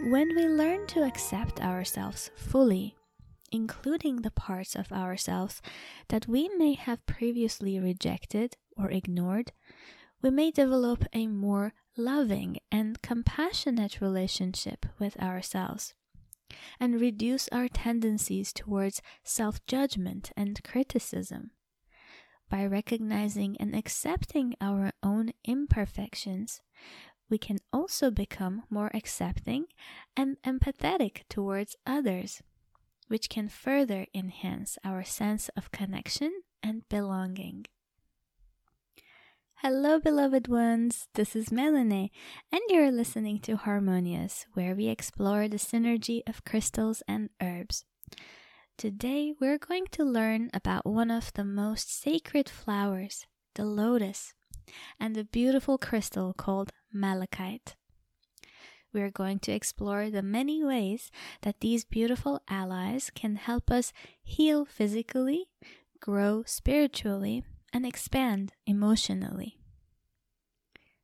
When we learn to accept ourselves fully, including the parts of ourselves that we may have previously rejected or ignored, we may develop a more loving and compassionate relationship with ourselves and reduce our tendencies towards self judgment and criticism. By recognizing and accepting our own imperfections, we can also become more accepting and empathetic towards others, which can further enhance our sense of connection and belonging. Hello, beloved ones. This is Meline, and you're listening to Harmonious, where we explore the synergy of crystals and herbs. Today, we're going to learn about one of the most sacred flowers, the lotus, and the beautiful crystal called malachite. We're going to explore the many ways that these beautiful allies can help us heal physically, grow spiritually, and expand emotionally.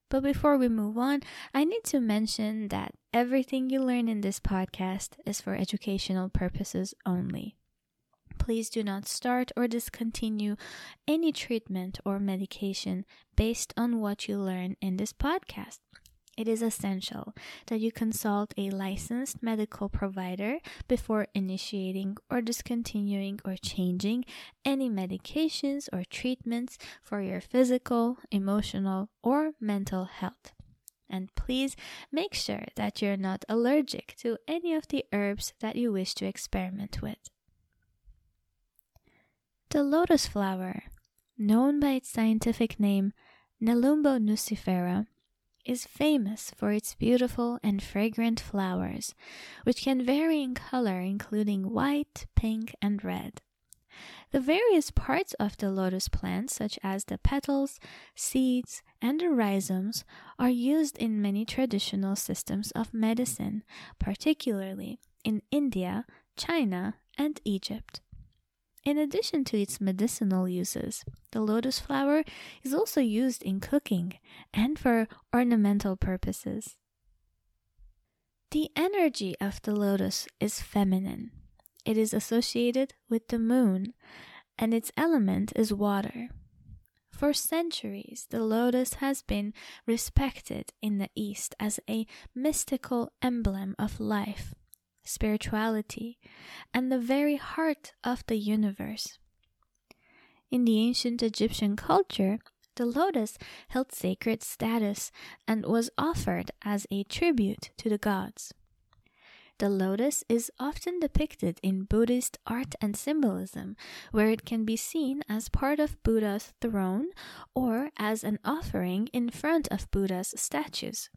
But before we move on, I need to mention that everything you learn in this podcast is for educational purposes only. Please do not start or discontinue any treatment or medication based on what you learn in this podcast it is essential that you consult a licensed medical provider before initiating or discontinuing or changing any medications or treatments for your physical, emotional, or mental health. And please make sure that you're not allergic to any of the herbs that you wish to experiment with. The lotus flower, known by its scientific name Nelumbo nucifera, is famous for its beautiful and fragrant flowers, which can vary in color, including white, pink, and red. The various parts of the lotus plant, such as the petals, seeds, and the rhizomes, are used in many traditional systems of medicine, particularly in India, China, and Egypt. In addition to its medicinal uses, the lotus flower is also used in cooking and for ornamental purposes. The energy of the lotus is feminine. It is associated with the moon, and its element is water. For centuries, the lotus has been respected in the East as a mystical emblem of life spirituality, and the very heart of the universe. In the ancient Egyptian culture, the lotus held sacred status and was offered as a tribute to the gods. The lotus is often depicted in Buddhist art and symbolism, where it can be seen as part of Buddha's throne or as an offering in front of Buddha's statues.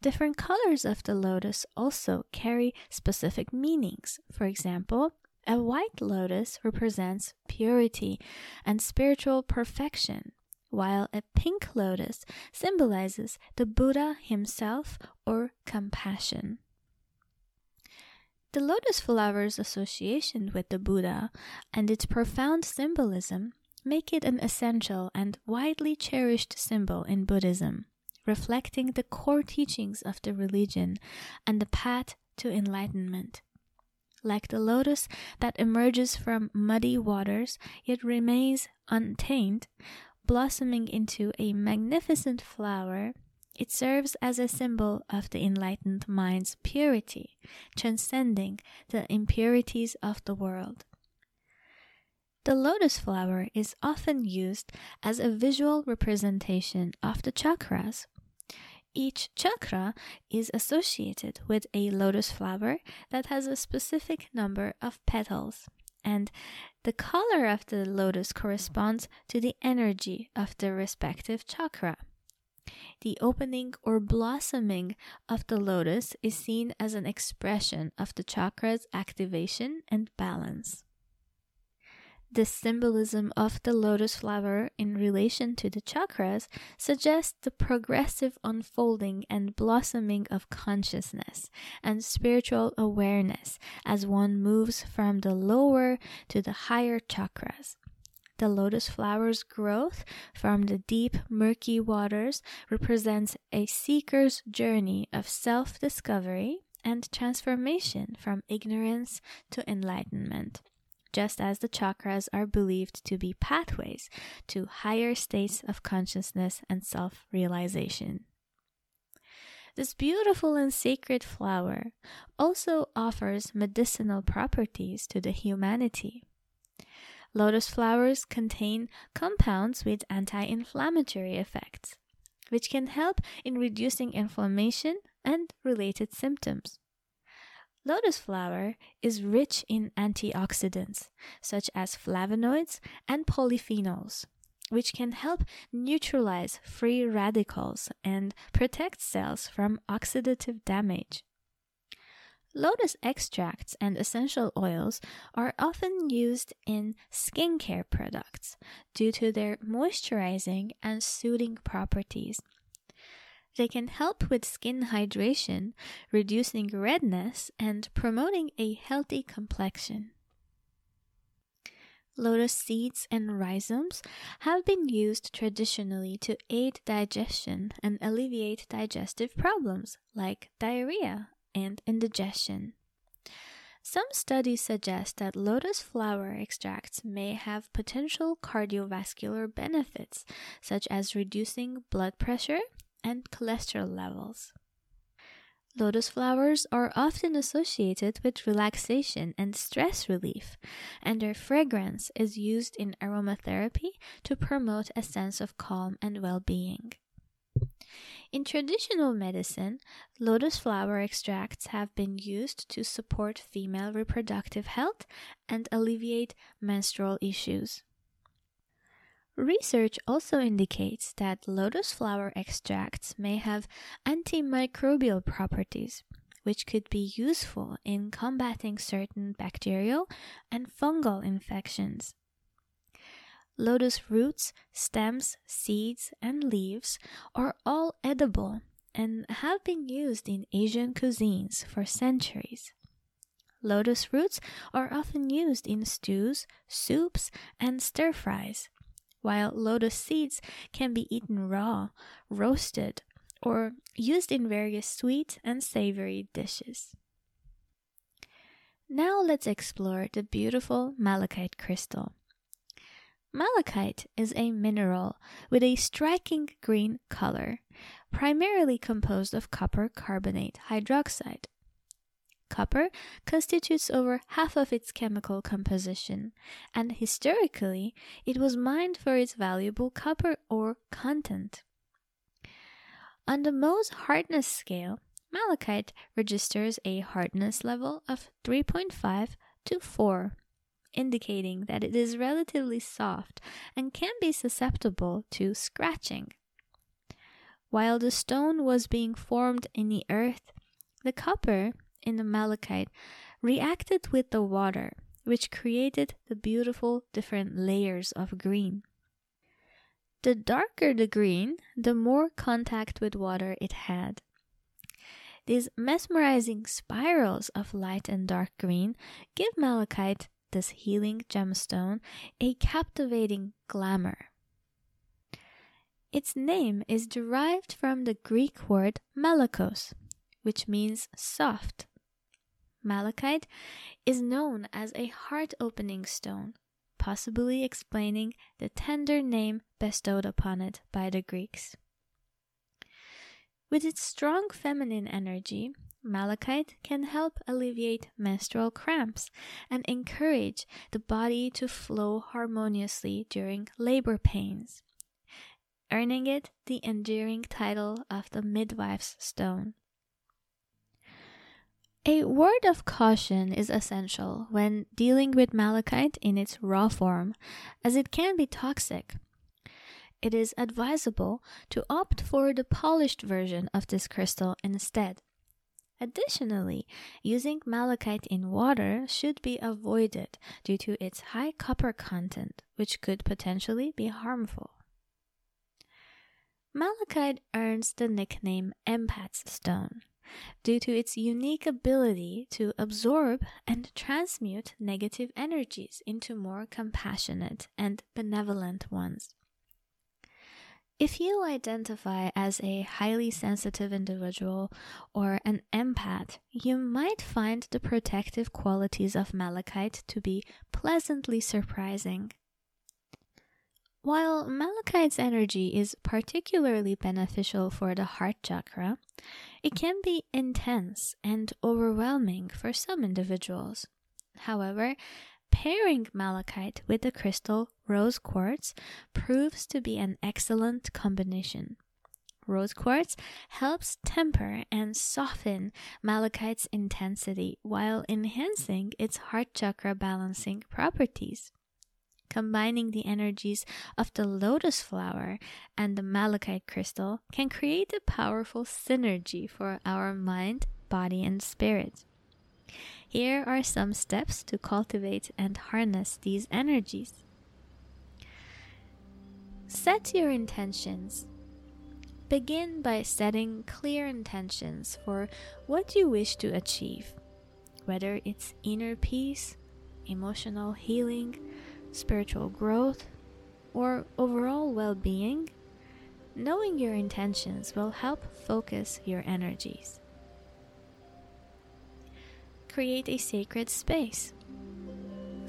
Different colors of the lotus also carry specific meanings. For example, a white lotus represents purity and spiritual perfection, while a pink lotus symbolizes the Buddha himself or compassion. The lotus flower's association with the Buddha and its profound symbolism make it an essential and widely cherished symbol in Buddhism reflecting the core teachings of the religion and the path to enlightenment. Like the lotus that emerges from muddy waters yet remains untainted, blossoming into a magnificent flower, it serves as a symbol of the enlightened mind's purity, transcending the impurities of the world. The lotus flower is often used as a visual representation of the chakras, each chakra is associated with a lotus flower that has a specific number of petals, and the color of the lotus corresponds to the energy of the respective chakra. The opening or blossoming of the lotus is seen as an expression of the chakra's activation and balance. The symbolism of the lotus flower in relation to the chakras suggests the progressive unfolding and blossoming of consciousness and spiritual awareness as one moves from the lower to the higher chakras. The lotus flower's growth from the deep, murky waters represents a seeker's journey of self discovery and transformation from ignorance to enlightenment, just as the chakras are believed to be pathways to higher states of consciousness and self realization. This beautiful and sacred flower also offers medicinal properties to the humanity. Lotus flowers contain compounds with anti inflammatory effects, which can help in reducing inflammation and related symptoms. Lotus flower is rich in antioxidants, such as flavonoids and polyphenols, which can help neutralize free radicals and protect cells from oxidative damage. Lotus extracts and essential oils are often used in skincare products due to their moisturizing and soothing properties. They can help with skin hydration, reducing redness, and promoting a healthy complexion. Lotus seeds and rhizomes have been used traditionally to aid digestion and alleviate digestive problems like diarrhea and indigestion. Some studies suggest that lotus flower extracts may have potential cardiovascular benefits, such as reducing blood pressure and cholesterol levels. Lotus flowers are often associated with relaxation and stress relief, and their fragrance is used in aromatherapy to promote a sense of calm and well being. In traditional medicine, lotus flower extracts have been used to support female reproductive health and alleviate menstrual issues. Research also indicates that lotus flower extracts may have antimicrobial properties, which could be useful in combating certain bacterial and fungal infections. Lotus roots, stems, seeds, and leaves are all edible and have been used in Asian cuisines for centuries. Lotus roots are often used in stews, soups, and stir fries while lotus seeds can be eaten raw, roasted, or used in various sweet and savory dishes. Now let's explore the beautiful malachite crystal. Malachite is a mineral with a striking green color, primarily composed of copper carbonate hydroxide. Copper constitutes over half of its chemical composition, and historically, it was mined for its valuable copper ore content. On the Mohs hardness scale, malachite registers a hardness level of 3.5 to 4, indicating that it is relatively soft and can be susceptible to scratching. While the stone was being formed in the earth, the copper in the malachite reacted with the water, which created the beautiful different layers of green. The darker the green, the more contact with water it had. These mesmerizing spirals of light and dark green give malachite, this healing gemstone, a captivating glamour. Its name is derived from the Greek word malachos, which means soft malachite, is known as a heart opening stone, possibly explaining the tender name bestowed upon it by the Greeks. With its strong feminine energy, malachite can help alleviate menstrual cramps and encourage the body to flow harmoniously during labor pains, earning it the endearing title of the midwife's stone. A word of caution is essential when dealing with malachite in its raw form, as it can be toxic. It is advisable to opt for the polished version of this crystal instead. Additionally, using malachite in water should be avoided due to its high copper content, which could potentially be harmful. Malachite earns the nickname empath's stone due to its unique ability to absorb and transmute negative energies into more compassionate and benevolent ones. If you identify as a highly sensitive individual or an empath, you might find the protective qualities of malachite to be pleasantly surprising. While malachite's energy is particularly beneficial for the heart chakra, it can be intense and overwhelming for some individuals. However, Pairing malachite with the crystal rose quartz proves to be an excellent combination. Rose quartz helps temper and soften malachite's intensity while enhancing its heart chakra balancing properties. Combining the energies of the lotus flower and the malachite crystal can create a powerful synergy for our mind, body, and spirit. Here are some steps to cultivate and harness these energies. Set your intentions. Begin by setting clear intentions for what you wish to achieve, whether it's inner peace, emotional healing, spiritual growth, or overall well being. Knowing your intentions will help focus your energies create a sacred space.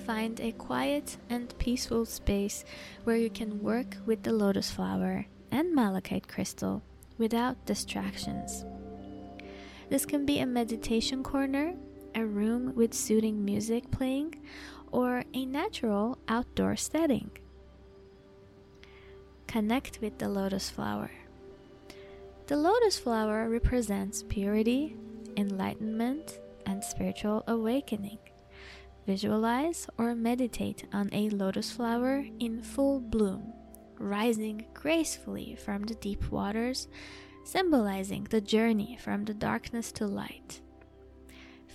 Find a quiet and peaceful space where you can work with the lotus flower and malachite crystal without distractions. This can be a meditation corner, a room with soothing music playing, or a natural outdoor setting. Connect with the lotus flower. The lotus flower represents purity, enlightenment, and spiritual awakening. Visualize or meditate on a lotus flower in full bloom, rising gracefully from the deep waters, symbolizing the journey from the darkness to light.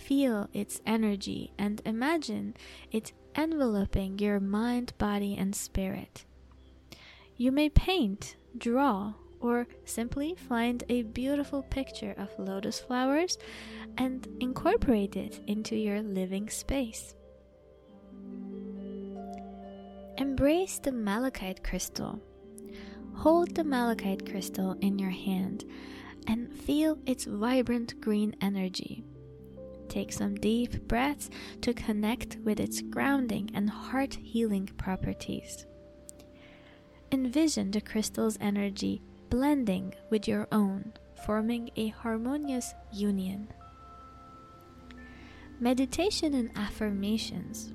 Feel its energy and imagine it enveloping your mind, body, and spirit. You may paint, draw, or simply find a beautiful picture of lotus flowers and incorporate it into your living space. Embrace the malachite crystal. Hold the malachite crystal in your hand and feel its vibrant green energy. Take some deep breaths to connect with its grounding and heart healing properties. Envision the crystal's energy blending with your own, forming a harmonious union. Meditation and affirmations.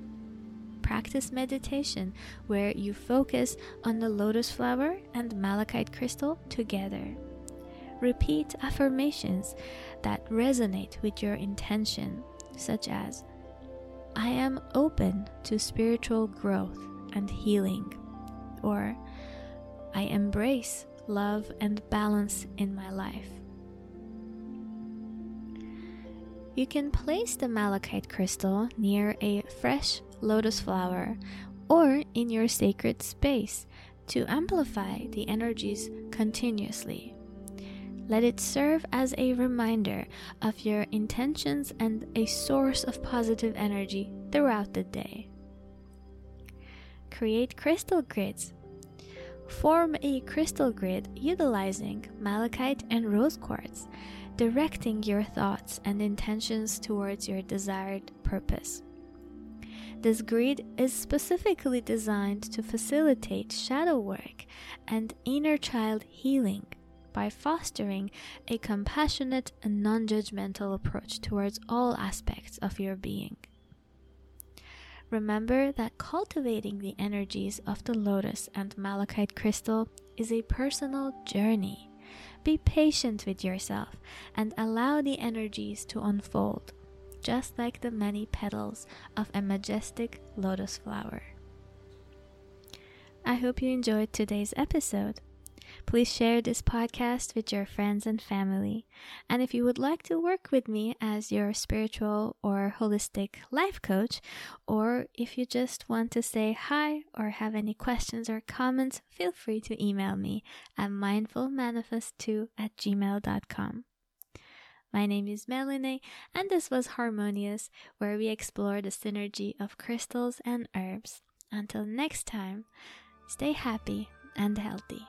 Practice meditation where you focus on the lotus flower and malachite crystal together. Repeat affirmations that resonate with your intention, such as I am open to spiritual growth and healing, or I embrace love, and balance in my life. You can place the malachite crystal near a fresh lotus flower or in your sacred space to amplify the energies continuously. Let it serve as a reminder of your intentions and a source of positive energy throughout the day. Create crystal grids Form a crystal grid utilizing malachite and rose quartz, directing your thoughts and intentions towards your desired purpose. This grid is specifically designed to facilitate shadow work and inner child healing by fostering a compassionate and non judgmental approach towards all aspects of your being. Remember that cultivating the energies of the lotus and malachite crystal is a personal journey. Be patient with yourself and allow the energies to unfold, just like the many petals of a majestic lotus flower. I hope you enjoyed today's episode. Please share this podcast with your friends and family. And if you would like to work with me as your spiritual or holistic life coach, or if you just want to say hi or have any questions or comments, feel free to email me at mindfulmanifest2 at gmail.com. My name is Meline, and this was Harmonious, where we explore the synergy of crystals and herbs. Until next time, stay happy and healthy.